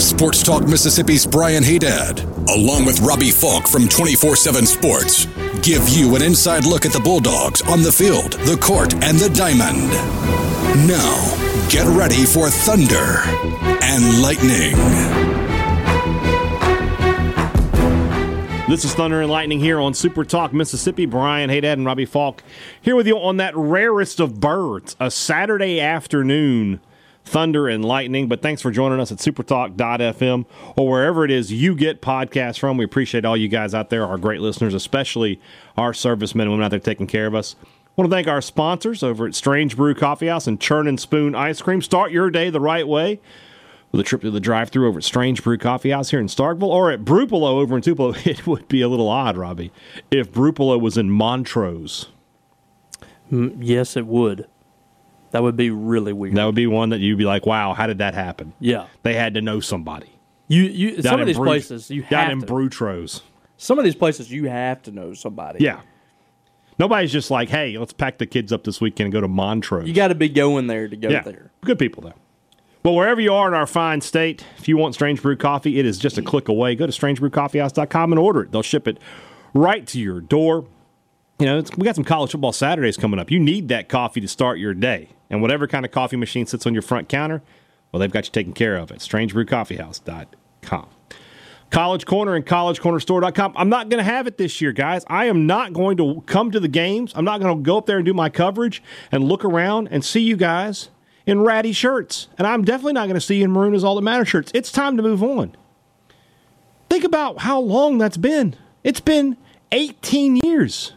Sports Talk Mississippi's Brian Haydad, along with Robbie Falk from 24 7 Sports, give you an inside look at the Bulldogs on the field, the court, and the diamond. Now, get ready for Thunder and Lightning. This is Thunder and Lightning here on Super Talk Mississippi. Brian Haydad and Robbie Falk here with you on that rarest of birds, a Saturday afternoon Thunder and Lightning. But thanks for joining us at supertalk.fm or wherever it is you get podcasts from. We appreciate all you guys out there, our great listeners, especially our servicemen and women out there taking care of us. I want to thank our sponsors over at Strange Brew Coffee House and Churn and Spoon Ice Cream. Start your day the right way with a trip to the drive-through over at Strange Brew Coffee House here in Starkville or at Brupolo over in Tupelo. It would be a little odd, Robbie, if Brupolo was in Montrose. Mm, yes, it would. That would be really weird. That would be one that you'd be like, "Wow, how did that happen?" yeah, They had to know somebody. you you Down some of these Bru- places you down have in to. Brutros. some of these places you have to know somebody. Yeah. Nobody's just like, "Hey, let's pack the kids up this weekend and go to Montrose." you got to be going there to go yeah, there. good people though. Well, wherever you are in our fine state, if you want Strange Brew Coffee, it is just a click away. Go to strangebrewcoffeehouse.com and order it. They'll ship it right to your door. You know, it's, we got some college football Saturdays coming up. You need that coffee to start your day. And whatever kind of coffee machine sits on your front counter, well, they've got you taken care of at strangebrewcoffeehouse.com. College Corner and collegecornerstore.com. I'm not going to have it this year, guys. I am not going to come to the games. I'm not going to go up there and do my coverage and look around and see you guys in ratty shirts. And I'm definitely not going to see you in maroon is all that matters shirts. It's time to move on. Think about how long that's been. It's been 18 years.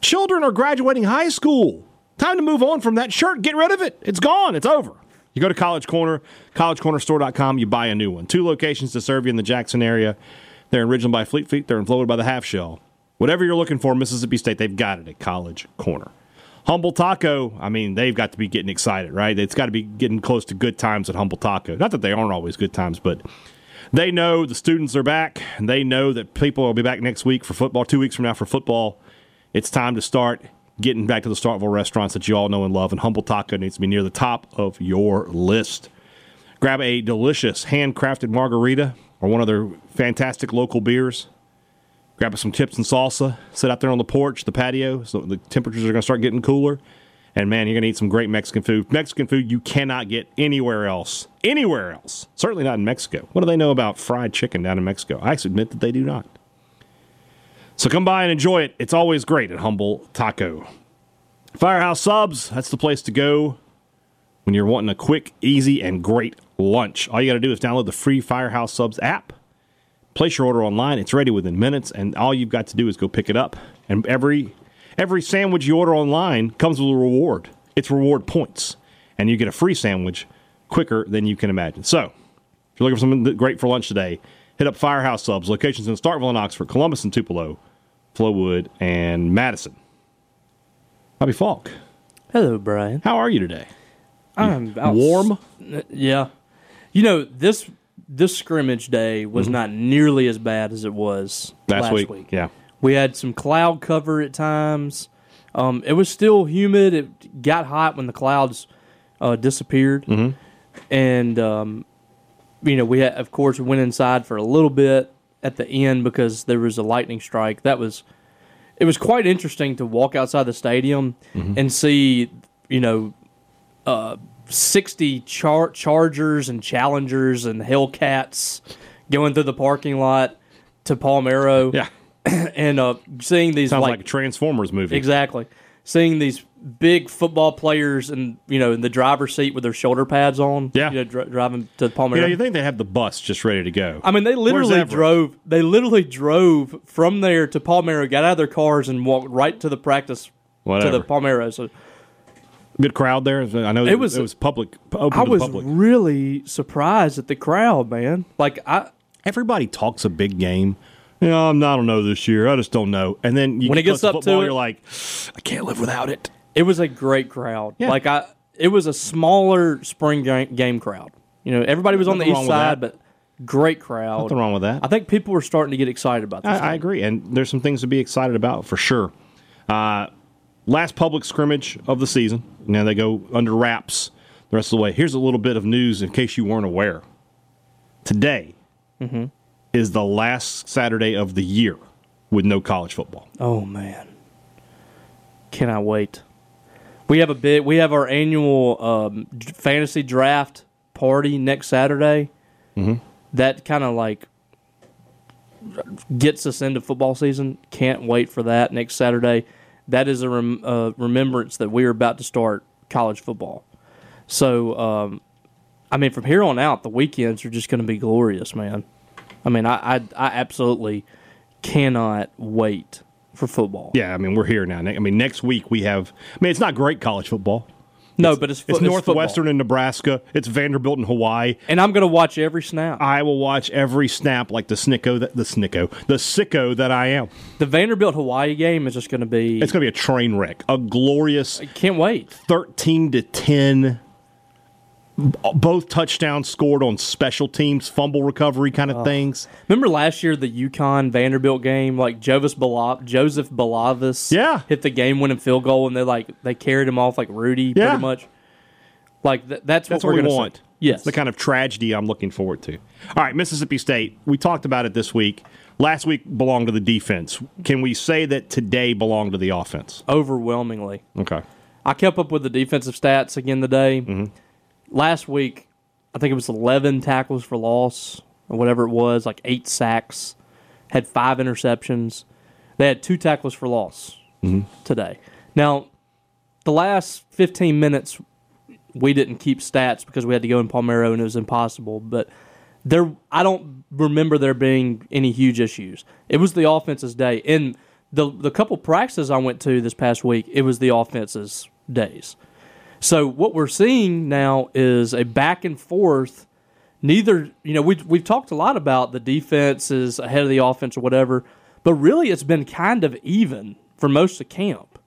Children are graduating high school. Time to move on from that shirt. Get rid of it. It's gone. It's over. You go to College Corner, collegecornerstore.com, you buy a new one. Two locations to serve you in the Jackson area. They're in Ridgeland by Fleet Feet, they're in Flowwood by the Half Shell. Whatever you're looking for, Mississippi State, they've got it at College Corner. Humble Taco, I mean, they've got to be getting excited, right? It's got to be getting close to good times at Humble Taco. Not that they aren't always good times, but they know the students are back, they know that people will be back next week for football, two weeks from now for football. It's time to start getting back to the Starkville restaurants that you all know and love, and Humble Taco needs to be near the top of your list. Grab a delicious handcrafted margarita or one of their fantastic local beers. Grab some chips and salsa. Sit out there on the porch, the patio. So the temperatures are going to start getting cooler. And man, you're going to eat some great Mexican food. Mexican food you cannot get anywhere else. Anywhere else. Certainly not in Mexico. What do they know about fried chicken down in Mexico? I admit that they do not. So come by and enjoy it. It's always great at Humble Taco. Firehouse Subs, that's the place to go when you're wanting a quick, easy, and great lunch. All you got to do is download the free Firehouse Subs app, place your order online. It's ready within minutes, and all you've got to do is go pick it up. And every every sandwich you order online comes with a reward. It's reward points, and you get a free sandwich quicker than you can imagine. So, if you're looking for something great for lunch today, hit up Firehouse Subs. Locations in Starkville and Oxford, Columbus and Tupelo, Flowwood and Madison. Bobby Falk, Hello, Brian. how are you today? I'm out Warm? Yeah, you know this this scrimmage day was not nearly as bad as it was Mm-hmm. Last, last, week. week. Yeah. We had some cloud cover at times. Um, it was still humid. It got hot when the clouds uh, disappeared, Mm-hmm. and um, you know we had, of course went inside for a little bit at the end because there was a lightning strike. That was it was quite interesting to walk outside the stadium Mm-hmm. and see you know uh, sixty char- Chargers and Challengers and Hellcats going through the parking lot to Palmeiro Yeah. and uh, seeing these Sounds like, like, a Transformers movie. exactly seeing these big football players and you know in the driver's seat with their shoulder pads on Yeah. you know, dri- driving to Palmeiro You know, you think they have the bus just ready to go. I mean, they literally drove. They literally drove from there to Palmeiro, got out of their cars, and walked right to the practice Whatever. to the Palmeiro. So Good crowd there. I know It was- it was public I was public. really surprised at the crowd, man. Like I, Everybody talks a big game. Yeah, I'm not, I don't know this year. I just don't know. And then you When it gets up to it- you're like, I can't live without it. It was a great crowd. Yeah. Like I, it was a smaller spring ga- game crowd. You know, everybody was on the east side, but great crowd. Nothing wrong with that. I think people were starting to get excited about this. I, I agree, and there's some things to be excited about for sure. Uh, last public scrimmage of the season. Now they go under wraps the rest of the way. Here's a little bit of news in case you weren't aware. Today Mm-hmm. is the last Saturday of the year with no college football. Oh man, can I wait? We have a bit. We have our annual um, fantasy draft party next Saturday. Mm-hmm. That kind of like gets us into football season. Can't wait for that next Saturday. That is a rem- uh, remembrance that we are about to start college football. So, um, I mean, from here on out, the weekends are just going to be glorious, man. I mean, I, I I absolutely cannot wait for football. Yeah, I mean we're here now. I mean next week we have. I mean it's not great college football. No, but it's, fo- It's Northwestern football. in Nebraska. It's Vanderbilt in Hawaii. and I'm going to watch every snap. I will watch every snap like the snicko that the snicko the sicko that I am. the Vanderbilt Hawaii game is just going to be. It's going to be a train wreck. A glorious I can't wait. 13 to 10 both touchdowns scored on special teams fumble recovery kind of things Remember last year the UConn Vanderbilt game? Like Jovis Bala- Joseph Bulovas, Yeah. hit the game-winning field goal, and they like they carried him off like Rudy, Yeah. pretty much. Like th- that's what that's we're what we want Yes, the kind of tragedy i'm looking forward to all right mississippi state we talked about it this week last week belonged to the defense can we say that today belonged to the offense overwhelmingly. okay I kept up with the defensive stats again today. Mm-hmm. Last week, I think it was 11 tackles for loss or whatever it was, like eight sacks, had five interceptions. They had two tackles for loss Mm-hmm. today. Now, the last 15 minutes, we didn't keep stats because we had to go in Palmeiro and it was impossible. But there, I don't remember there being any huge issues. It was the offense's day. And the the couple practices I went to this past week, it was the offense's days. So what we're seeing now is a back and forth. Neither, you know, we we've talked a lot about the defense is ahead of the offense or whatever, but really it's been kind of even for most of camp.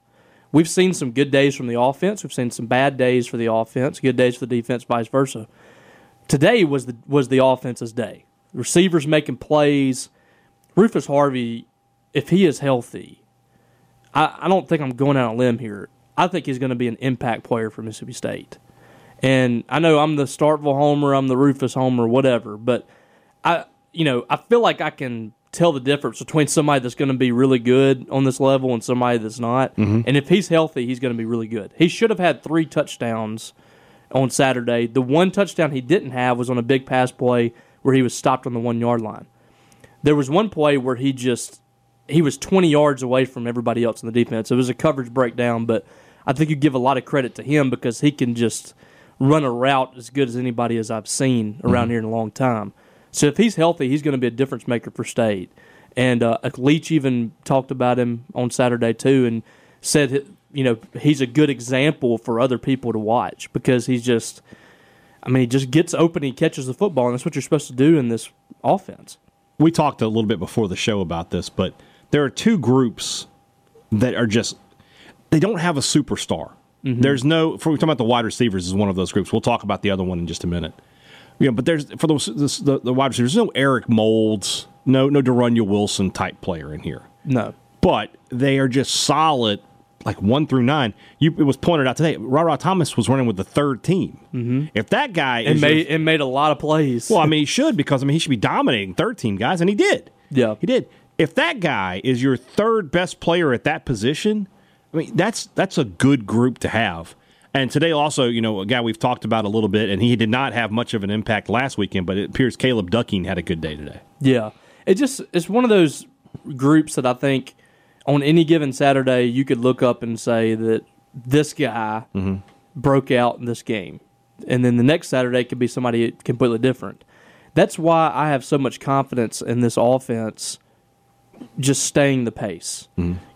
We've seen some good days from the offense. We've seen some bad days for the offense, good days for the defense, vice versa. Today was the was the offense's day. Receivers making plays. Rufus Harvey, if he is healthy, I, I don't think I'm going out on a limb here. I think he's going to be an impact player for Mississippi State. And I know I'm the Starkville homer, I'm the Rufus homer, whatever, but I you know, I feel like I can tell the difference between somebody that's going to be really good on this level and somebody that's not. Mm-hmm. And if he's healthy, he's going to be really good. He should have had 3 touchdowns on Saturday. The one touchdown he didn't have was on a big pass play where he was stopped on the 1-yard line. There was one play where he just he was 20 yards away from everybody else in the defense. It was a coverage breakdown, but I think you give a lot of credit to him because he can just run a route as good as anybody as I've seen around here in a long time. So if he's healthy, he's going to be a difference maker for State. And uh, Leach even talked about him on Saturday too, and said you know he's a good example for other people to watch because he's just, I mean, he just gets open, he catches the football, and that's what you're supposed to do in this offense. we talked a little bit before the show about this, but there are two groups that are just they don't have a superstar. There's no for we're talking about the wide receivers is one of those groups. We'll talk about the other one in just a minute. Yeah, but there's for those this, the, the wide receivers. There's no Eric Moulds, no no De'Runnya Wilson type player in here. No, But they are just solid, like one through nine. You it was pointed out today. Rara Thomas was running with the third team. Mm-hmm. If that guy and is your- made and made a lot of plays. well, I mean, he should because I mean he should be dominating third team guys, and he did. Yeah. he did. If that guy is your third best player at that position, I mean that's that's a good group to have. And today also, you know, a guy we've talked about a little bit, and he did not have much of an impact last weekend, but it appears Caleb Ducking had a good day today. Yeah, it just it's one of those groups that I think on any given Saturday you could look up and say that this guy mm-hmm. broke out in this game, and then the next Saturday could be somebody completely different. That's why I have so much confidence in this offense just staying the pace.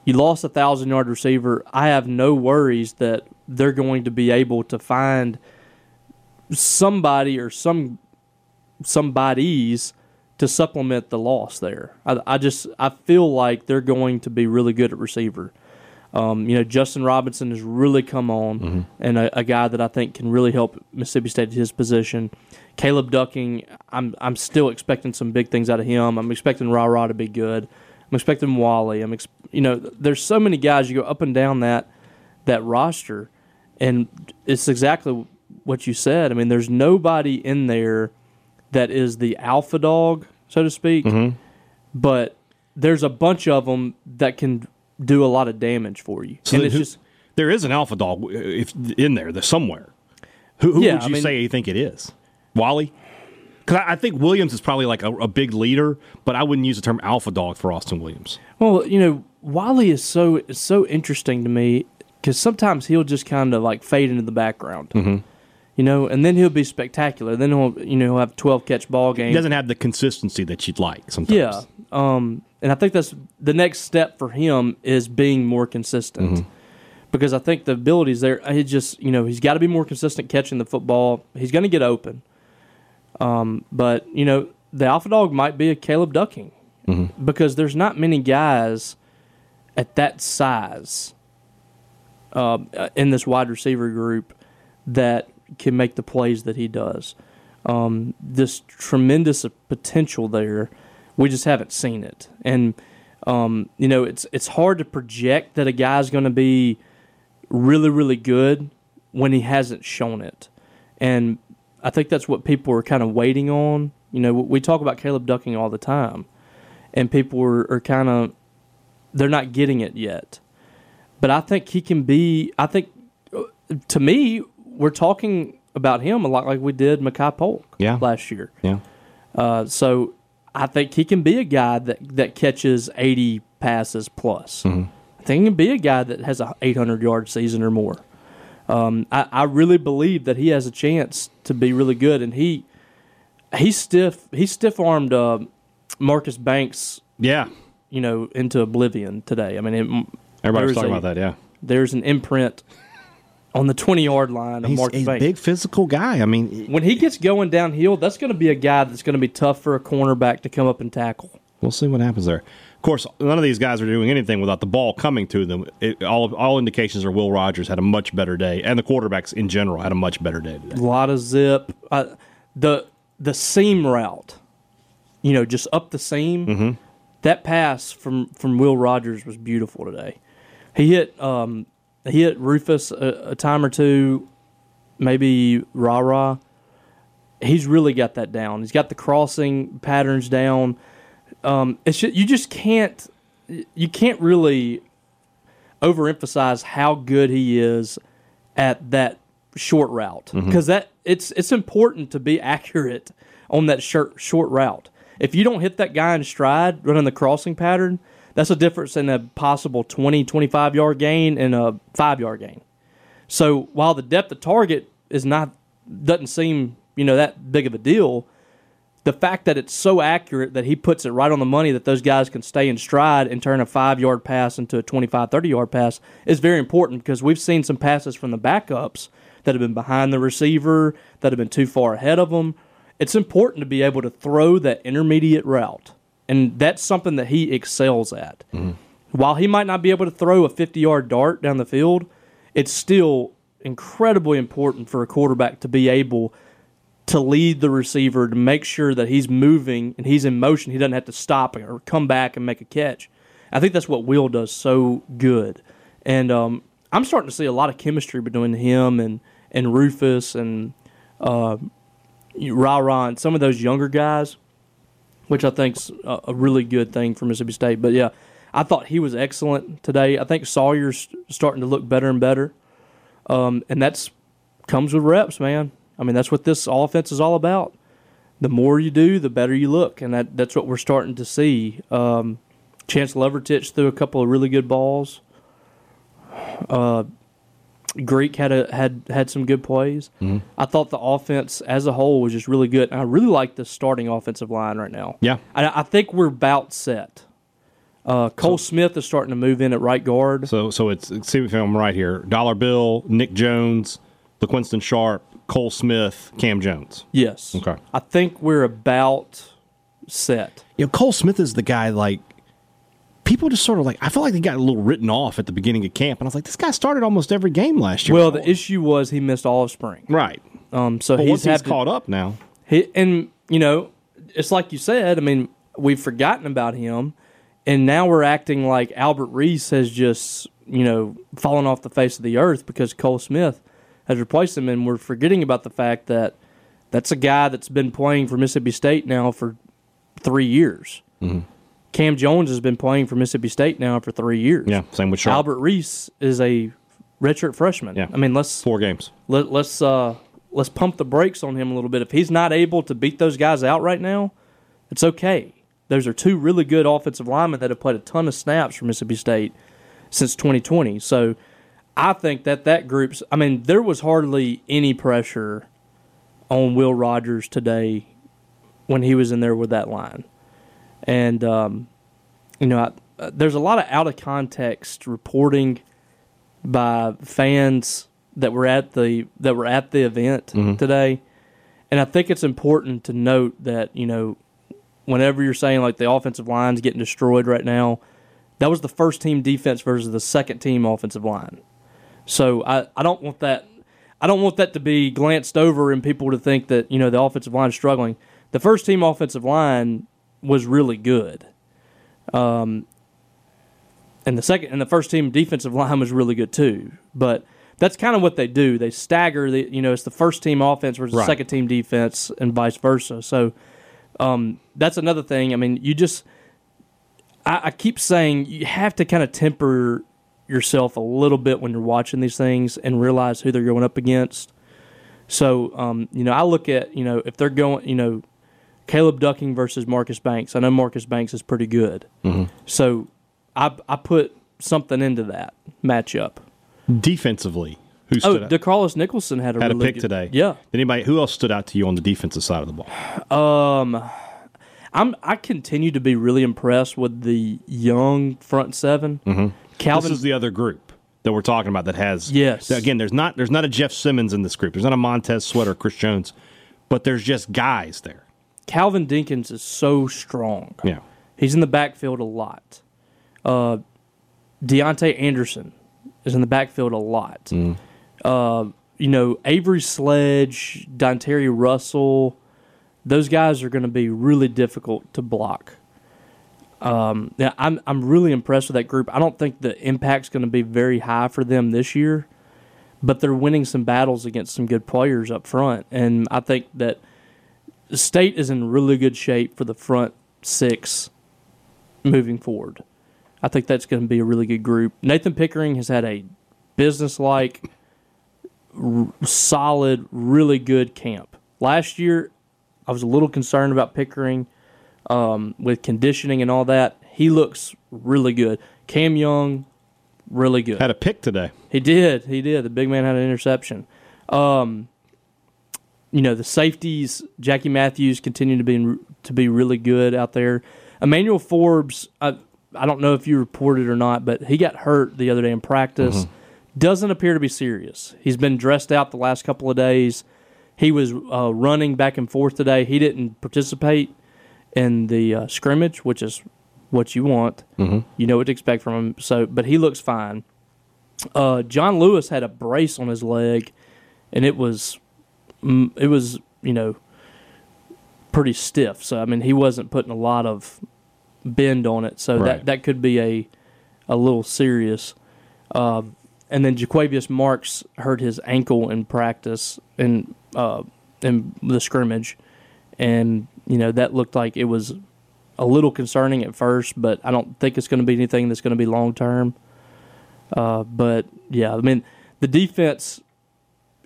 You lost a thousand yard receiver. I have no worries that they're going to be able to find somebody or some somebodies to supplement the loss there. I, I just I feel like they're going to be really good at receiver. Um, you know, Justin Robinson has really come on, and a, a guy that I think can really help Mississippi State at his position. Caleb Ducking, I'm I'm still expecting some big things out of him. I'm expecting Ra Ra to be good. I'm expecting Wally. I'm ex- you know, there's so many guys you go up and down that that roster, and it's exactly what you said. I mean, there's nobody in there that is the alpha dog, so to speak. But there's a bunch of them that can do a lot of damage for you, So and it's who- just there is an alpha dog uh, if in there there's somewhere. Who, who Yeah, would I you mean- say you think it is? Wally? Because I, I think Williams is probably like a, a big leader, but I wouldn't use the term alpha dog for Austin Williams. Well, you know, Wally is so is so interesting to me because sometimes he'll just kind of like fade into the background, mm-hmm. you know, and then he'll be spectacular. Then he'll you know he'll have twelve catch ball games. He game. doesn't have the consistency that you'd like sometimes. Yeah, um, and I think that's the next step for him is being more consistent. Because I think the abilities there, he just you know he's got to be more consistent catching the football. He's going to get open, um, but you know the alpha dog might be a Caleb Ducking because there's not many guys at that size uh, in this wide receiver group that can make the plays that he does. Um, this tremendous potential there, we just haven't seen it, and um, you know it's it's hard to project that a guy's going to be really really good when he hasn't shown it, and I think that's what people are kind of waiting on. You know, we talk about Caleb Ducking all the time, and people are, are kind of they're not getting it yet. But I think he can be. I think uh, to me, we're talking about him a lot like we did Makai Polk Yeah. last year. Yeah. Uh, so I think he can be a guy that, that catches 80 passes plus. I think he can be a guy that has a 800 yard season or more. Um, I, I really believe that he has a chance to be really good, and he he stiff he stiff armed uh, Marcus Banks, Yeah. you know, into oblivion today. I mean, it, Everybody was talking a- about that. Yeah. There's an imprint on the 20 yard line of He's, Marcus he's a Banks. big physical guy. I mean, when he gets going downhill, that's going to be a guy that's going to be tough for a cornerback to come up and tackle. We'll see what happens there. Of course, none of these guys are doing anything without the ball coming to them. It, all all indications are Will Rogers had a much better day, and the quarterbacks in general had a much better day A lot of zip. Uh, the the seam route, you know, just up the seam. That pass from from Will Rogers was beautiful today. He hit um, he hit Rufus a, a time or two, maybe Ra Ra. He's really got that down. He's got the crossing patterns down. Um, it's just, you just can't you can't really overemphasize how good he is at that short route because that it's it's important to be accurate on that short short route. If you don't hit that guy in stride running the crossing pattern, that's a difference in a possible 20 25 yard gain and a 5 yard gain. So while the depth of target is not doesn't seem, you know, that big of a deal, the fact that it's so accurate that he puts it right on the money that those guys can stay in stride and turn a five yard pass into a 25, 30 yard pass is very important because we've seen some passes from the backups that have been behind the receiver, that have been too far ahead of them. It's important to be able to throw that intermediate route. And that's something that he excels at. Mm-hmm. While he might not be able to throw a 50 yard dart down the field, it's still incredibly important for a quarterback to be able to lead the receiver to make sure that he's moving and he's in motion. He doesn't have to stop or come back and make a catch. I think that's what Will does so good. And um, I'm starting to see a lot of chemistry between him and, and Rufus and uh, Ra Ra and some of those younger guys, which I think's a, a really good thing for Mississippi State. But yeah, I thought he was excellent today. I think Sawyer's starting to look better and better. Um, and that's comes with reps, man. I mean, that's what this offense is all about. The more you do, the better you look, and that, that's what we're starting to see. Um, Chance Lovertich threw a couple of really good balls. Uh, Greek had a, had had some good plays. I thought the offense as a whole was just really good. And I really like the starting offensive line right now. Yeah. I, I think we're about set. Uh, Cole Smith is starting to move in at right guard. So so it's see if I'm right here. Dollar Bill, Nick Jones, LaQuinston Sharp, Cole Smith, Cam Jones. Yes. Okay. I think we're about set. You know, Cole Smith is the guy like people just sort of like I feel like they got a little written off at the beginning of camp, and I was like, this guy started almost every game last year. Well, the issue was he missed all of spring. right. Um, so But he's, once he's had to- caught up now, He, and you know, it's like you said. I mean, we've forgotten about him, and now we're acting like Albert Reese has just you know fallen off the face of the earth because Cole Smith has replaced him, and we're forgetting about the fact that that's a guy that's been playing for Mississippi State now for three years. Mm-hmm. Cam Jones has been playing for Mississippi State now for three years. yeah, same with Sharp. Albert Reese is a redshirt freshman. Yeah. I mean, let's four games. let, let's uh, let's pump the brakes on him a little bit. If he's not able to beat those guys out right now, it's okay. Those are two really good offensive linemen that have played a ton of snaps for Mississippi State since 2020. So I think that that group's. I mean, there was hardly any pressure on Will Rogers today when he was in there with that line, and um, you know, I, uh, there's a lot of out of context reporting by fans that were at the that were at the event today, and I think it's important to note that you know, whenever you're saying like the offensive line's getting destroyed right now, that was the first team defense versus the second team offensive line. So I, I don't want that I don't want that to be glanced over and people to think that you know the offensive line is struggling. The first team offensive line was really good. Um, and the second and the first team defensive line was really good too. But that's kind of what they do. They stagger the you know it's the first team offense versus Right. the second team defense and vice versa. So um, that's another thing. I mean, you just I, I keep saying you have to kind of temper yourself a little bit when you're watching these things and realize who they're going up against. So, um, you know, I look at, you know, if they're going, you know, Caleb Ducking versus Marcus Banks. I know Marcus Banks is pretty good. So I, I put something into that matchup. Defensively, who Oh, stood out? DeCarlos Nicholson had a had a pick good- today. Yeah. Anybody who else stood out to you on the defensive side of the ball? Um, I'm I continue to be really impressed with the young front 7 Mm-hmm. Calvin This is the other group that we're talking about that has Yes. Again, there's not there's not a Jeff Simmons in this group. There's not a Montez Sweat or Chris Jones, but there's just guys there. Calvin Dinkins is so strong. Yeah. He's in the backfield a lot. Uh, Deontay Anderson is in the backfield a lot. Uh, you know, Avery Sledge, Dontarie Russell, those guys are going to be really difficult to block. Um, yeah, I'm I'm really impressed with that group. I don't think the impact's going to be very high for them this year, but they're winning some battles against some good players up front, and I think that the state is in really good shape for the front six moving forward. I think that's going to be a really good group. Nathan Pickering has had a business-like, r- solid, really good camp. Last year, I was a little concerned about Pickering um, with conditioning and all that. He looks really good. Cam Young, really good. Had a pick today. He did. He did. The big man had an interception. Um, you know the safeties. Jackie Matthews continue to be to be really good out there. Emmanuel Forbes. I I don't know if you reported or not, but he got hurt the other day in practice. Doesn't appear to be serious. He's been dressed out the last couple of days. He was uh, running back and forth today. He didn't participate in the uh, scrimmage, which is what you want. You know what to expect from him. So, but he looks fine. Uh, John Lewis had a brace on his leg, and it was, mm, it was you know, pretty stiff. So I mean, he wasn't putting a lot of bend on it. So Right. that that could be a a little serious. Um, and then Jaquavius Marks hurt his ankle in practice in uh, in the scrimmage, and you know that looked like it was a little concerning at first, but I don't think it's going to be anything that's going to be long term. Uh, but yeah, I mean the defense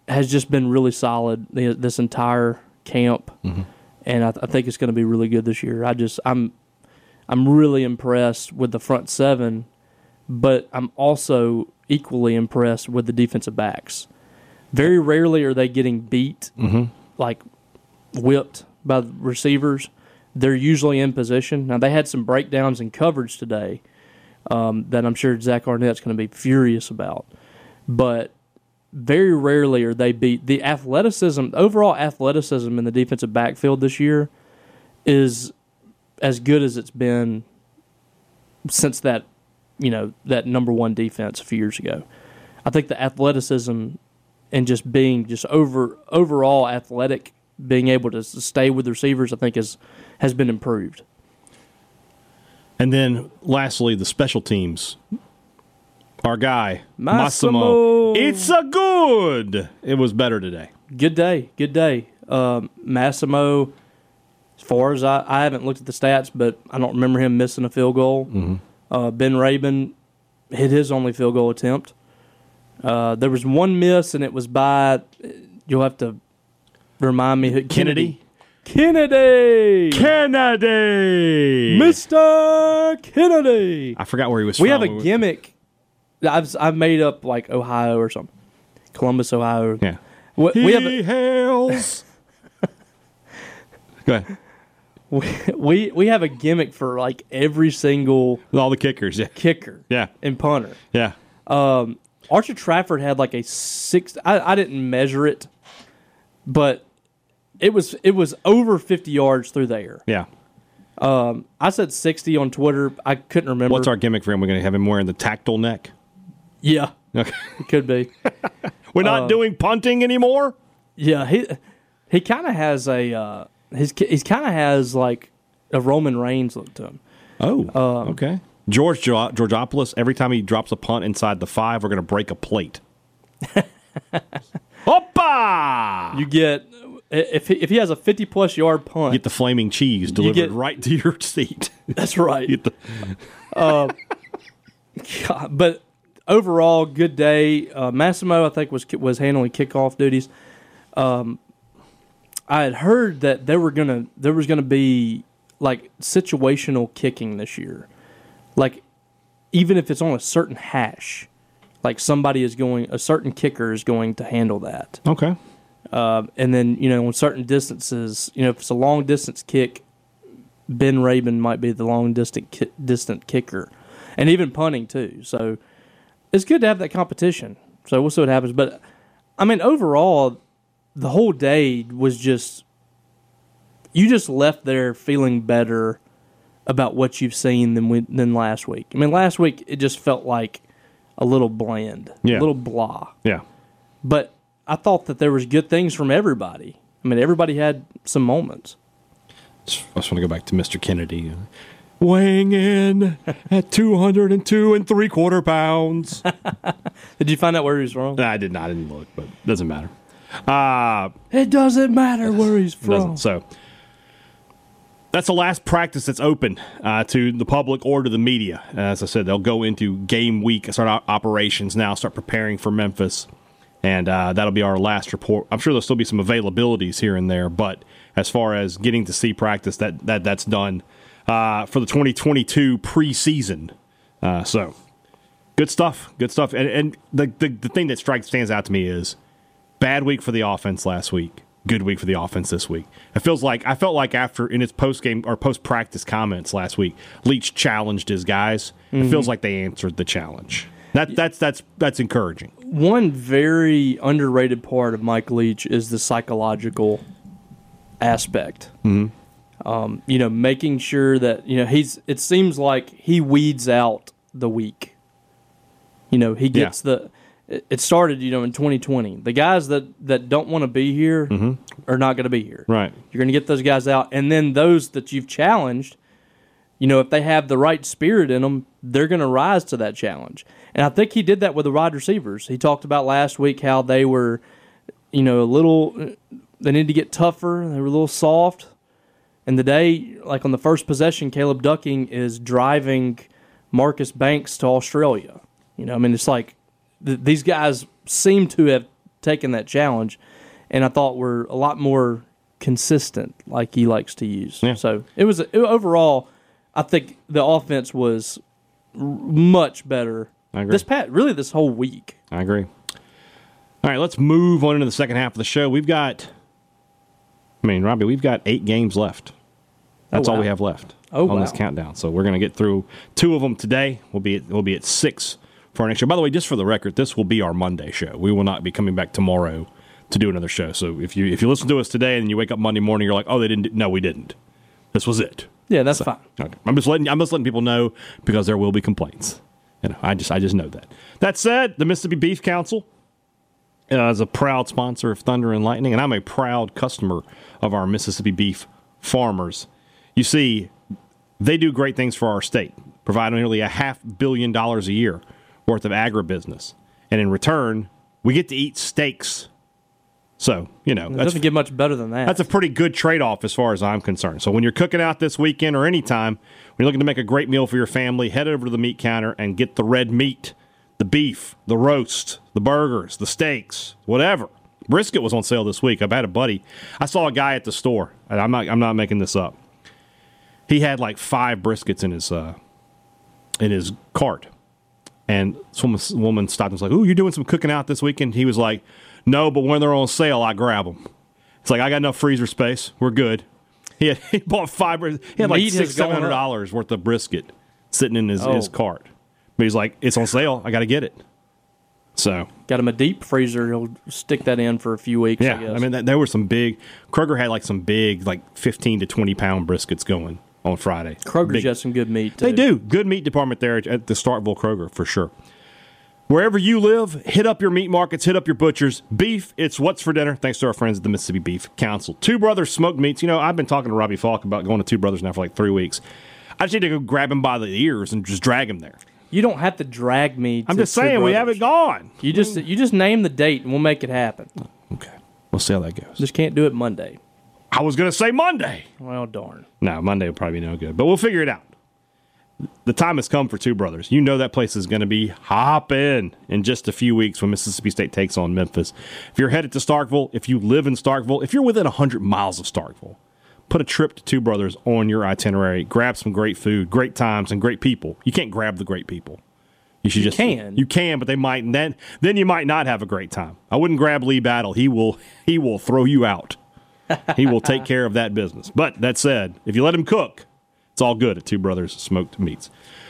has just been really solid this entire camp, and I, I think it's going to be really good this year. I just I'm I'm really impressed with the front seven, but I'm also equally impressed with the defensive backs. Very rarely are they getting beat, like whipped by receivers. They're usually in position. Now they had some breakdowns in coverage today um, that I'm sure Zach Arnett's going to be furious about, but very rarely are they beat. The athleticism, overall athleticism in the defensive backfield this year is as good as it's been since that you know that number one defense a few years ago. I think the athleticism and just being just over overall athletic, being able to stay with receivers, I think is has been improved. And then lastly, the special teams. Our guy Massimo. Massimo. It's a good. It was better today. Good day, good day. Um, Massimo, as far as I, I haven't looked at the stats, but I don't remember him missing a field goal. Mm-hmm. Uh, ben Raybon hit his only field goal attempt. Uh, there was one miss, and it was by. You'll have to remind me. who- Kennedy? Kennedy. Kennedy. Mr. Kennedy. I forgot where he was We from. have a gimmick. I've I've made up like Ohio or something, Columbus, Ohio. Yeah. We, He we have a, hails. Go ahead. we we have a gimmick for like every single All the kickers. Yeah. kicker Yeah. and punter. Yeah. Um, Archer Trafford had like a six. I, I didn't measure it, but it was it was over fifty yards through the air. Yeah. I said sixty on Twitter. I couldn't remember. What's our gimmick for him? We're going to have him wearing the tactile neck. yeah? Okay. It could be. We're not Uh, doing punting anymore. Yeah, he he kind of has a uh, his he's kind of has like a Roman Reigns look to him. Oh. Um, okay. George Georgopoulos. Every time he drops a punt inside the five, we're going to break a plate. Hoppa! You get if he, if he has a fifty plus yard punt. get the flaming cheese delivered get- right to your seat. that's right. Get the- God, but overall, good day. Uh, Massimo, I think, was was handling kickoff duties. Um, I had heard that there were gonna there was gonna be like situational kicking this year, like even if it's on a certain hash, like somebody is going a certain kicker is going to handle that. okay. Um, and then you know on certain distances, you know if it's a long distance kick, Ben Raybon might be the long distant ki- distant kicker, and even punting too. So it's good to have that competition. So we'll see what happens. But I mean, overall, the whole day was just you just left there feeling better about what you've seen than we, than last week. I mean, last week it just felt like a little bland, Yeah. a little blah Yeah. but I thought that there was good things from everybody. I mean, everybody had some moments. I just want to go back to Mr. Kennedy. Weighing in at 202 and three quarter pounds. Did you find out where he was from? Nah, I did not. I didn't look, but it doesn't matter. Uh, It doesn't matter where he's from. So that's the last practice that's open uh, to the public or to the media. As I said, they'll go into game week, start operations now, start preparing for Memphis, and uh, that'll be our last report. I'm sure there'll still be some availabilities here and there, but as far as getting to see practice, that that that's done uh, for the 2022 preseason. Uh, so good stuff, good stuff. And, and the, the the thing that strikes stands out to me is bad week for the offense last week. Good week for the offense this week. It feels like I felt like after in his post game or post practice comments last week, Leach challenged his guys. It feels like they answered the challenge. That that's that's that's encouraging. One very underrated part of Mike Leach is the psychological aspect. Mm-hmm. Um, you know, making sure that you know he's. It seems like he weeds out the weak. You know, he gets the. It started, you know, in 2020. The guys that that don't want to be here mm-hmm. are not going to be here. Right. You're going to get those guys out, and then those that you've challenged, you know, if they have the right spirit in them, they're going to rise to that challenge. And I think he did that with the wide receivers. He talked about last week how they were, you know, a little. They need to get tougher. They were a little soft. And the day, like on the first possession, Caleb Ducking is driving Marcus Banks to Australia. You know, I mean, it's like th- these guys seem to have taken that challenge, and I thought were a lot more consistent, like he likes to use. Yeah. So it was it, overall, I think the offense was r- much better. I agree. This pat really this whole week. I agree. All right, let's move on into the second half of the show. We've got, I mean, Robbie, we've got eight games left. Oh, That's Oh, all we have left Oh, on this countdown. So we're going to get through two of them today. We'll be at, we'll be at six for our next show. By the way, just for the record, this will be our Monday show. We will not be coming back tomorrow to do another show. So if you if you listen to us today and you wake up Monday morning, you're like, oh, they didn't. Do-. No, we didn't. This was it. Yeah, that's fine. Okay. I'm just letting I'm just letting people know because there will be complaints. You know, I just I just know that. That said, the Mississippi Beef Council uh, is a proud sponsor of Thunder and Lightning, and I'm a proud customer of our Mississippi beef farmers. You see, they do great things for our state, providing nearly a half billion dollars a year worth of agribusiness, and in return, we get to eat steaks. So you know It that's doesn't get much better than that. that's a pretty good trade off as far as I'm concerned. So when you're cooking out this weekend or anytime, when you're looking to make a great meal for your family, head over to the meat counter and get the red meat, the beef, the roast, the burgers, the steaks, whatever. Brisket was on sale this week. I've had a buddy. I saw a guy at the store, and I'm not I'm not making this up. He had like five briskets in his uh, in his cart. And some woman stopped and was like, "Ooh, you're doing some cooking out this weekend?" He was like, "No, but when they're on sale, I grab them." It's like I got enough freezer space. We're good. He had, he bought five. He had like Meat six seven hundred dollars worth of brisket sitting in his, Oh. his cart. But he's like, "It's on sale. I got to get it." So Got him a deep freezer. He'll stick that in for a few weeks. I, yeah, guess. I, mean, that, there were some big. Kroger had like some big, like fifteen to twenty pound briskets going on Friday. Kroger's Big- got some good meat. Too. They do. Good meat department there at the Starkville Kroger for sure. Wherever you live, hit up your meat markets, hit up your butchers. Beef, it's what's for dinner. Thanks to our friends at the Mississippi Beef Council. Two Brothers Smoked Meats. You know, I've been talking to Robbie Falk about going to Two Brothers now for like three weeks. I just need to go grab him by the ears and just drag him there. You don't have to drag me. To I'm just saying, we haven't gone. You just you just name the date and we'll make it happen. Okay. We'll see how that goes. Just can't do it Monday. I was going to say Monday. Well, darn. No, Monday will probably be no good, but we'll figure it out. The time has come for Two Brothers. You know that place is going to be hopping in just a few weeks when Mississippi State takes on Memphis. If you're headed to Starkville, if you live in Starkville, if you're within 100 miles of Starkville, put a trip to Two Brothers on your itinerary. Grab some great food, great times, and great people. You can't grab the great people. You should just can. You can, but they might and then then you might not have a great time. I wouldn't grab Lee Battle. He will he will throw you out. He will take care of that business. But that said, if you let him cook, it's all good at Two Brothers Smoked Meats.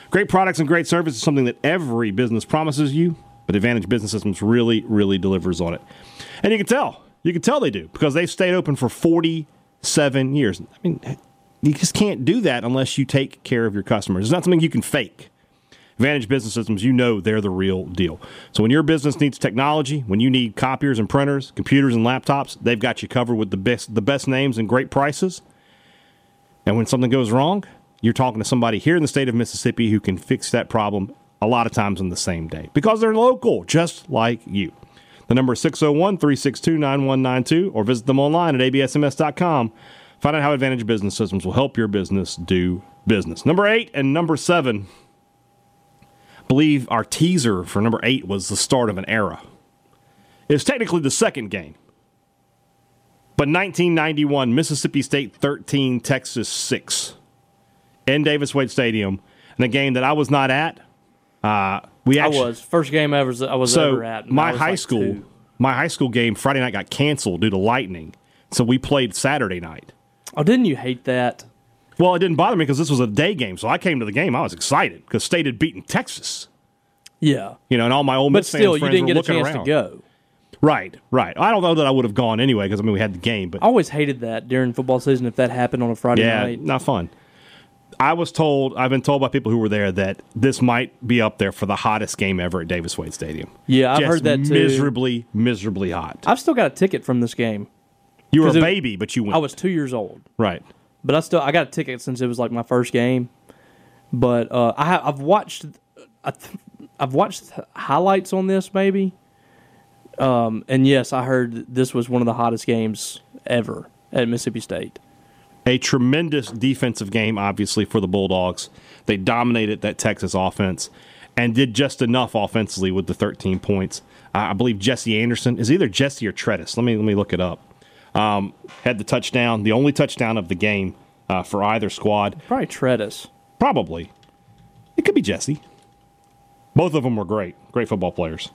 Great products and great service is something that every business promises you, but Advantage Business Systems really, really delivers on it. And you can tell. You can tell they do because they've stayed open for 47 years. I mean, you just can't do that unless you take care of your customers. It's not something you can fake. Advantage Business Systems, you know they're the real deal. So when your business needs technology, when you need copiers and printers, computers and laptops, they've got you covered with the best the best names and great prices. And when something goes wrong, you're talking to somebody here in the state of Mississippi who can fix that problem a lot of times on the same day because they're local, just like you. The number is 601 362 9192 or visit them online at absms.com. Find out how Advantage Business Systems will help your business do business. Number eight and number seven believe our teaser for number eight was the start of an era. It's technically the second game. But 1991, Mississippi State 13, Texas 6 in Davis Wade Stadium. And a game that I was not at. Uh, we I actually, was first game ever I was so ever at. my high like school, two. my high school game Friday night got canceled due to lightning. So we played Saturday night. Oh, didn't you hate that? Well, it didn't bother me because this was a day game. So I came to the game. I was excited because State had beaten Texas. Yeah, You know, and all my old but still, you didn't get a chance around. to go. Right, right. I don't know that I would have gone anyway because I mean we had the game, but I always hated that during football season if that happened on a Friday yeah, night. not fun. I was told, I've been told by people who were there that this might be up there for the hottest game ever at Davis Wade Stadium. Yeah, I've Just heard that too. Miserably, miserably hot. I've still got a ticket from this game. You were a 'Cause it- baby, but you went. I was two years old, right. But I still I got a ticket since it was like my first game. But uh, I have, I've watched I I've watched highlights on this maybe. Um, and yes, I heard this was one of the hottest games ever at Mississippi State. A tremendous defensive game, obviously, for the Bulldogs. They dominated that Texas offense and did just enough offensively with the 13 points. I believe Jesse Anderson is either Jesse or Tredis. Let me let me look it up. Um, had the touchdown, the only touchdown of the game uh, for either squad. Probably Tredis. Probably. It could be Jesse. Both of them were great, great football players.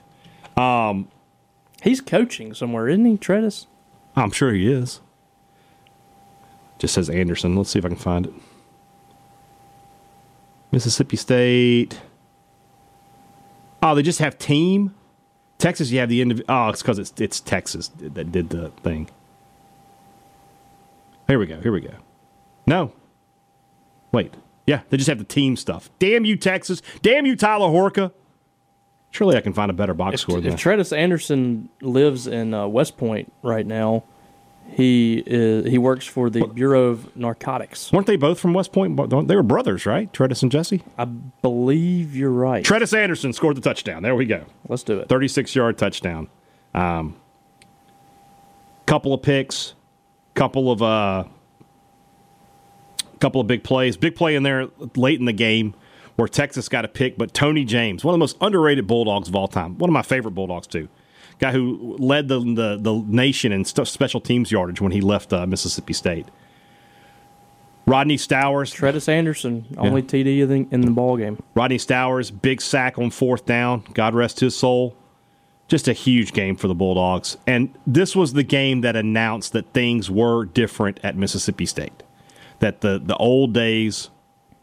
He's coaching somewhere, isn't he, Tredis? I'm sure he is. Just says Anderson. Let's see if I can find it. Mississippi State. Oh, they just have team. Texas, you have the indiv- Oh, it's because it's it's Texas that did the thing. Here we go. Here we go. No. Wait. Yeah, they just have the team stuff. Damn you, Texas. Damn you, Tyler Horka. Surely I can find a better box If, score than if that. Travis Anderson lives in uh, West Point right now, he is he works for the Bureau of Narcotics. Weren't they both from West Point? They were brothers, right? Tredis and Jesse? I believe you're right. Tredis Anderson scored the touchdown. There we go. Let's do it. 36 yard touchdown. Um, couple of picks, couple of uh, couple of big plays. Big play in there late in the game where Texas got a pick, but Tony James, one of the most underrated Bulldogs of all time, one of my favorite Bulldogs too. Guy who led the the, the nation in st- special teams yardage when he left uh, Mississippi State. Rodney Stowers, Travis Anderson, only TD in the, in the ball game. Rodney Stowers, big sack on fourth down. God rest his soul. Just a huge game for the Bulldogs. And this was the game that announced that things were different at Mississippi State. That the, the old days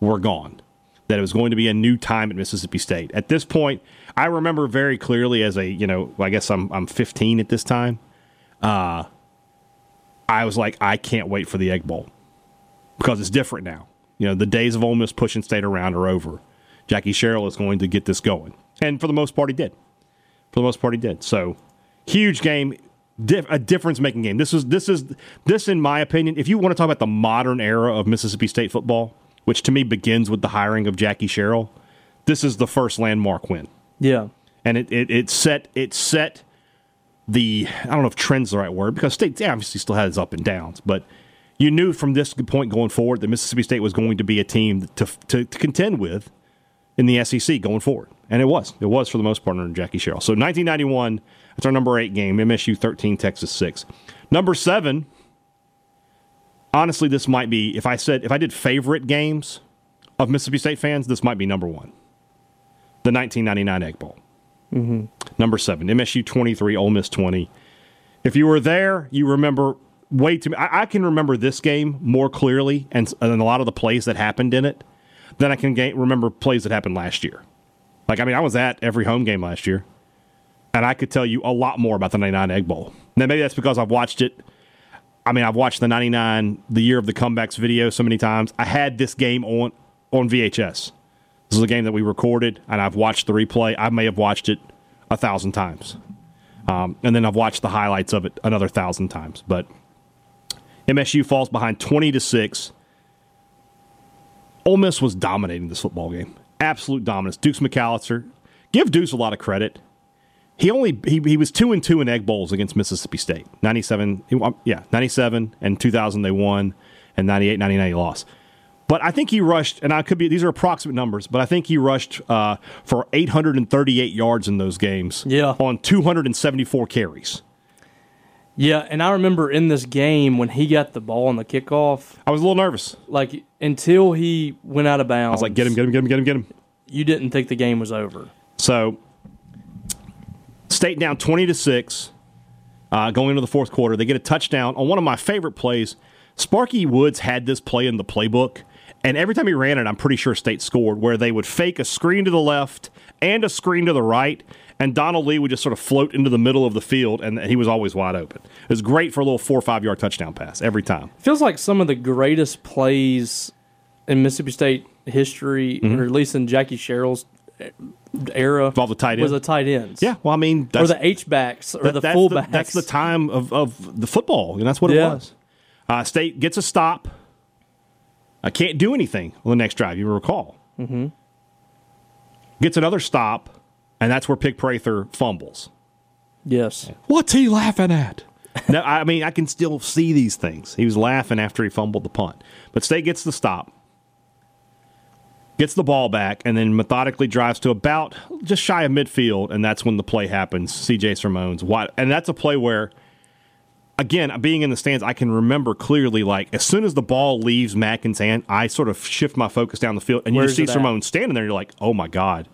were gone. That it was going to be a new time at Mississippi State. At this point, I remember very clearly as a, you know, I guess I'm I'm 15 at this time. Uh I was like, I can't wait for the Egg Bowl because it's different now. You know, the days of Ole Miss pushing state around are over. Jackie Sherrill is going to get this going, and for the most part, he did. For the most part, he did. So, huge game, dif- a difference-making game. This is this is this, in my opinion, if you want to talk about the modern era of Mississippi State football, which to me begins with the hiring of Jackie Sherrill, this is the first landmark win Yeah. and it, it, it set it set the I don't know if trend's the right word because state obviously still has its up and downs, but you knew from this point going forward that Mississippi State was going to be a team to, to, to contend with in the SEC going forward, and it was it was for the most part under Jackie Sherrill. So 1991, that's our number eight game. MSU 13, Texas six. Number seven. Honestly, this might be if I said if I did favorite games of Mississippi State fans, this might be number one. The 1999 Egg Bowl. Mm-hmm. Number seven, MSU 23, Ole Miss 20. If you were there, you remember way too. I, I can remember this game more clearly and, and a lot of the plays that happened in it than I can ga- remember plays that happened last year. Like, I mean, I was at every home game last year, and I could tell you a lot more about the 99 Egg Bowl. Now, maybe that's because I've watched it. I mean, I've watched the 99, the year of the comebacks video so many times. I had this game on on VHS. This is a game that we recorded, and I've watched the replay. I may have watched it a thousand times. Um, and then I've watched the highlights of it another thousand times. But MSU falls behind 20 to 6. Ole Miss was dominating this football game. Absolute dominance. Deuce McAllister. Give Deuce a lot of credit. He only he, he was two and two in egg bowls against Mississippi State. 97 he- um, yeah, 97 and 2000 they won and 98 99 he lost. But I think he rushed, and I could be these are approximate numbers, but I think he rushed uh, for 838 yards in those games. Yeah. on 274 carries. Yeah, and I remember in this game when he got the ball on the kickoff, I was a little nervous. like until he went out of bounds, I was like, get him, get him, get him, get him, get him. You didn't think the game was over. So, State down 20 to 6 uh, going into the fourth quarter. They get a touchdown on one of my favorite plays. Sparky Woods had this play in the playbook, and every time he ran it, I'm pretty sure State scored, where they would fake a screen to the left and a screen to the right, and Donald Lee would just sort of float into the middle of the field, and he was always wide open. It was great for a little four or five yard touchdown pass every time. feels like some of the greatest plays in Mississippi State history, Mm-hmm. or at least in Jackie Sherrill's era, Involved the tight was the tight ends. Yeah, well, I mean, or the H backs, or That- the that's fullbacks. that's the time of, of the football, and that's what Yeah. it was. Uh, State gets a stop. I can't do anything on the next drive. You recall. Mm-hmm. Gets another stop, and that's where Pig Prather fumbles. Yes, What's he laughing at? no, I mean I can still see these things. He was laughing after he fumbled the punt, but State gets the stop, gets the ball back, and then methodically drives to about just shy of midfield, and that's when the play happens. C.J. Sirmones wide, and that's a play where, again, being in the stands, I can remember clearly. Like as soon as the ball leaves Madkin's hand, I sort of shift my focus down the field, and Where's you see at? Simone standing there. You're like, oh my god,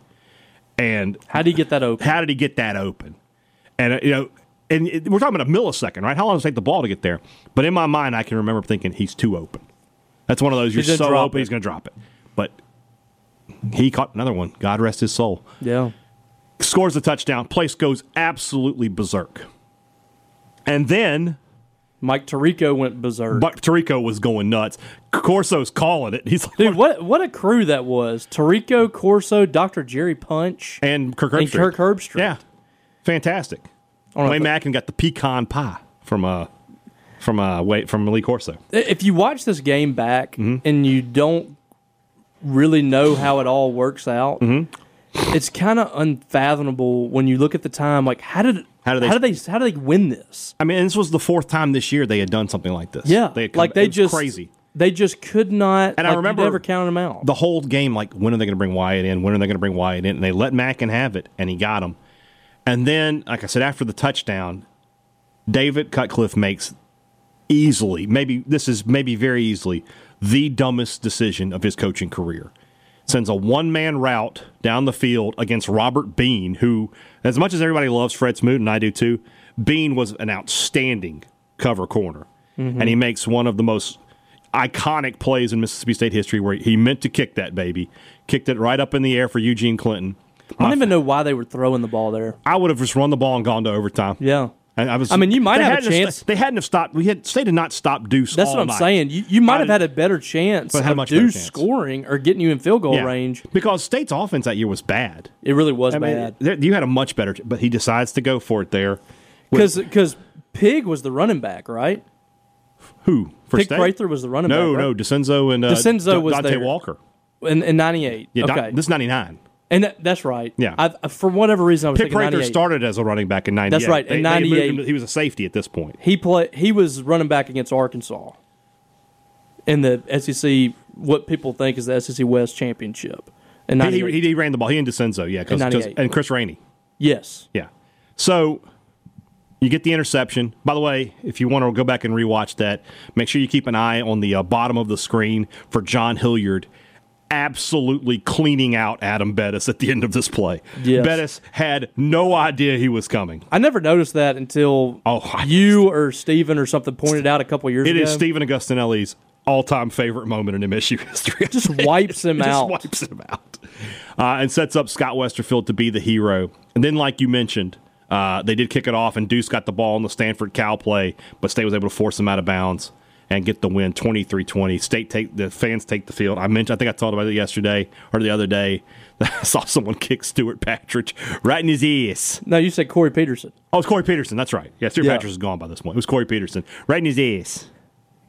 and how did he get that open? how did he get that open? And uh, you know, and it, we're talking about a millisecond, right? How long does it take the ball to get there? But in my mind, I can remember thinking he's too open. That's one of those you're so open it. he's going to drop it. But he caught another one. God rest his soul. yeah, Scores the touchdown. Place goes absolutely berserk. And then Mike Tirico went berserk. But Tirico was going nuts. Corso's calling it. He's like, Dude, what what a crew that was! Tirico, Corso, Dr. Jerry Punch, and Kirk and Kirk Herbstreit. Yeah, fantastic. Wayne Madkin got the pecan pie from uh from uh wait from Lee Corso. If you watch this game back Mm-hmm. and you don't really know how it all works out, Mm-hmm. It's kind of unfathomable when you look at the time. Like, how did How did they- how did they how they win this? I mean, this was the fourth time this year they had done something like this. Yeah, they had come- like they just crazy. They just could not. And I remember never counted them out. The whole game, like when are they going to bring Wyatt in? When are they going to bring Wyatt in? And they let Madkin have it, and he got him. And then, like I said, after the touchdown, David Cutcliffe makes easily, maybe this is maybe very easily, the dumbest decision of his coaching career. Sends a one man route down the field against Robert Bean, who, as much as everybody loves Fred Smoot, and I do too, Bean was an outstanding cover corner. Mm-hmm. And he makes one of the most iconic plays in Mississippi State history where he meant to kick that baby, kicked it right up in the air for Eugene Clinton. I don't even know why they were throwing the ball there. I would have just run the ball and gone to overtime. Yeah. And I was. I mean, you might have a chance- st- they hadn't have stopped. We had State had not stopped Deuce. That's all what I'm night. saying. You, you might I have had a better chance But of Deuce chance? scoring or getting you in field goal Yeah. range. because State's offense that year was bad. It really was I mean, bad. there- you had a much better, but he decides to go for it there. Because Pig was the running back, right? Who for Pig State? Prather was the running no, back. no, right? DeCenzo and uh, DeCenzo was Dante there. Walker. in, in '98. Yeah, okay, Don- this is ninety nine. And that, that's right. Yeah. I, for whatever reason, I was Pig thinking Prather '98. started as a running back in ninety eight. That's right, in They- they 98. him to- he was a safety at this point. He play. He was running back against Arkansas in the SEC. What people think is the SEC West championship. In He, he, he ran the ball. He and DeCenzo, yeah, 'cause- 'cause- 98. and Chris Rainey. yes. Yeah. So you get the interception. By the way, if you want to go back and rewatch that, make sure you keep an eye on the uh, bottom of the screen for John Hilliard absolutely cleaning out Adam Bettis at the end of this play. Yes. Bettis had no idea he was coming. I never noticed that until Oh, you or Steven or something pointed out a couple years It ago. is Stephen Augustinelli's all-time favorite moment in MSU history. Just wipes him Just out. wipes him out, uh, and sets up Scott Westerfield to be the hero. And then, like you mentioned, uh, they did kick it off, and Deuce got the ball on the Stanford Cal play, but State was able to force him out of bounds and get the win 23-20. State take the fans take the field. I mentioned, I think I talked about it yesterday or the other day. I saw someone kick Stewart Patridge right in his ass. no, you said Corey Peterson. Oh, it's Corey Peterson. That's right. Yeah, Stewart Yeah. Patridge is gone by this point. It was Corey Peterson right in his ass.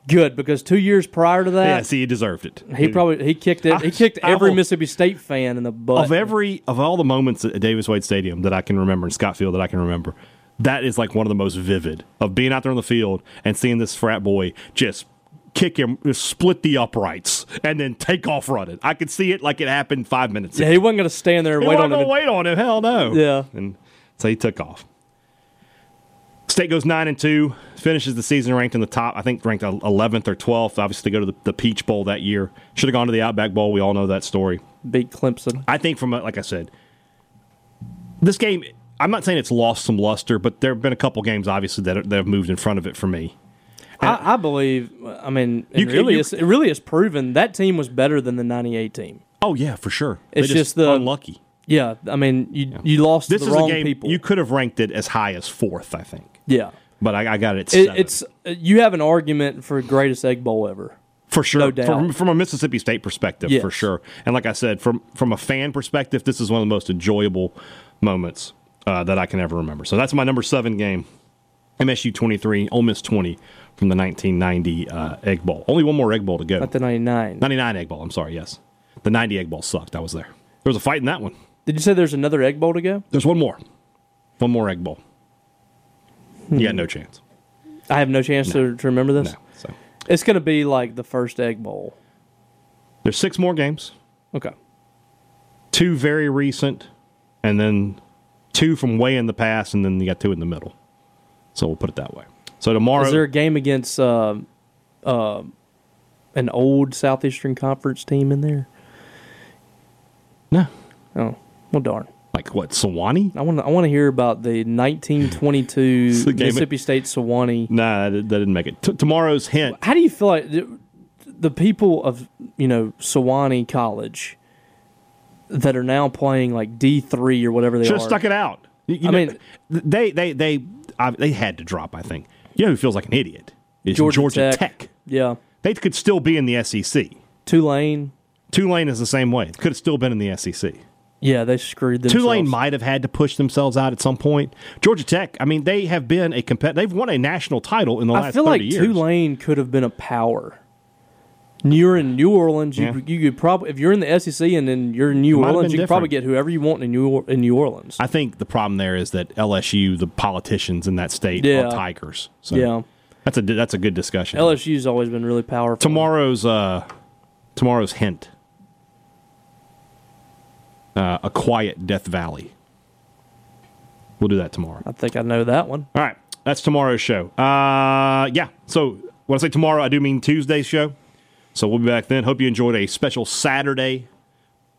Good because two years prior to that, Yeah, see, he deserved it. he probably he kicked it. He kicked every will- Mississippi State fan in the butt. of every of all the moments at Davis Wade Stadium that I can remember in Scott Field that I can remember, that is like one of the most vivid of being out there on the field and seeing this frat boy just kick him, split the uprights, and then take off running. I could see it like it happened five minutes yeah, ago. he wasn't going to stand there and He wait on him. wait on him. Hell no. Yeah. and so he took off. State goes nine and two, finishes the season ranked in the top. I think ranked eleventh or twelfth. Obviously, to go to the, the Peach Bowl that year. Should have gone to the Outback Bowl. We all know that story. Beat Clemson. I think from like I said, this game. I'm not saying it's lost some luster, but there have been a couple games obviously that, are, that have moved in front of it for me. I, I believe. I mean, it You- really you- is. It really is proven that team was better than the '98 team. Oh yeah, for sure. It's They're just the- unlucky. Yeah, I mean, you you lost This the is wrong a game people. you could have ranked it as high as fourth, I think, yeah, but I, I got it. At it, seven. it's uh, you have an argument for greatest egg bowl ever. for sure no doubt. From, from a Mississippi State perspective, Yes. for sure. And like I said, from from a fan perspective, this is one of the most enjoyable moments uh, that I can ever remember. So that's my number seven game. MSU twenty three, Ole Miss twenty from the nineteen ninety uh, Egg Bowl. Only one more Egg Bowl to go. Not the '99. 99 Egg Bowl. I'm sorry. Yes, the 90 Egg Bowl sucked. I was there. There was a fight in that one. Did you say there's another egg bowl to go? There's one more. One more Egg Bowl. You got no chance. I have no chance to, to remember this. No. So It's going to be like the first egg bowl. there's six more games. Okay. Two very recent, and then two from way in the past, and then you got two in the middle. So we'll put it that way. So tomorrow, Is there a game against uh, uh, an old Southeastern Conference team in there? no, Oh, well, darn. like what Sewanee? I want to. I want to hear about the 1922 the Mississippi State Sewanee. Nah, that, that didn't make it. T- tomorrow's hint. How do you feel like the, the people of you know Sewanee College that are now playing like D three or whatever they Should are? stuck it out. You- you I know, mean- they they they I, they had to drop. I think. You know who feels like an idiot? is Georgia Georgia, Tech. Tech. Yeah, They could still be in the SEC. Tulane. Tulane is the same way. Could have still been in the SEC. Yeah, they screwed themselves. Tulane might have had to push themselves out at some point. Georgia Tech, I mean, they have been a compet. They've won a national title in the last I feel 30 like years. Tulane could have been a power. You're in New Orleans. You, Yeah. you could probably if you're in the SEC and then you're in New Orleans, you could probably get whoever you want in New Or- in New Orleans. I think the problem there is that LSU, the politicians in that state, Yeah. are Tigers. So yeah, that's a that's a good discussion. LSU's always been really powerful. tomorrow's uh, tomorrow's hint. Uh, a quiet Death Valley. We'll do that tomorrow. I think I know that one. All right, that's tomorrow's show. Uh, yeah. So when I say tomorrow, I do mean Tuesday's show. So we'll be back then. Hope you enjoyed a special Saturday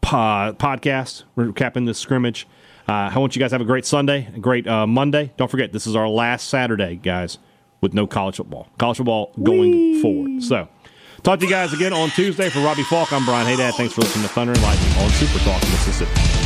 po- podcast recapping this scrimmage. Uh, I want you guys to have a great Sunday, a great uh, Monday. Don't forget, this is our last Saturday, guys, with no college football. College football going forward. So, talk to you guys again on Tuesday. For Robbie Faulk, I'm Brian Hadad. Thanks for listening to Thunder and Lightning on Super Talk Mississippi.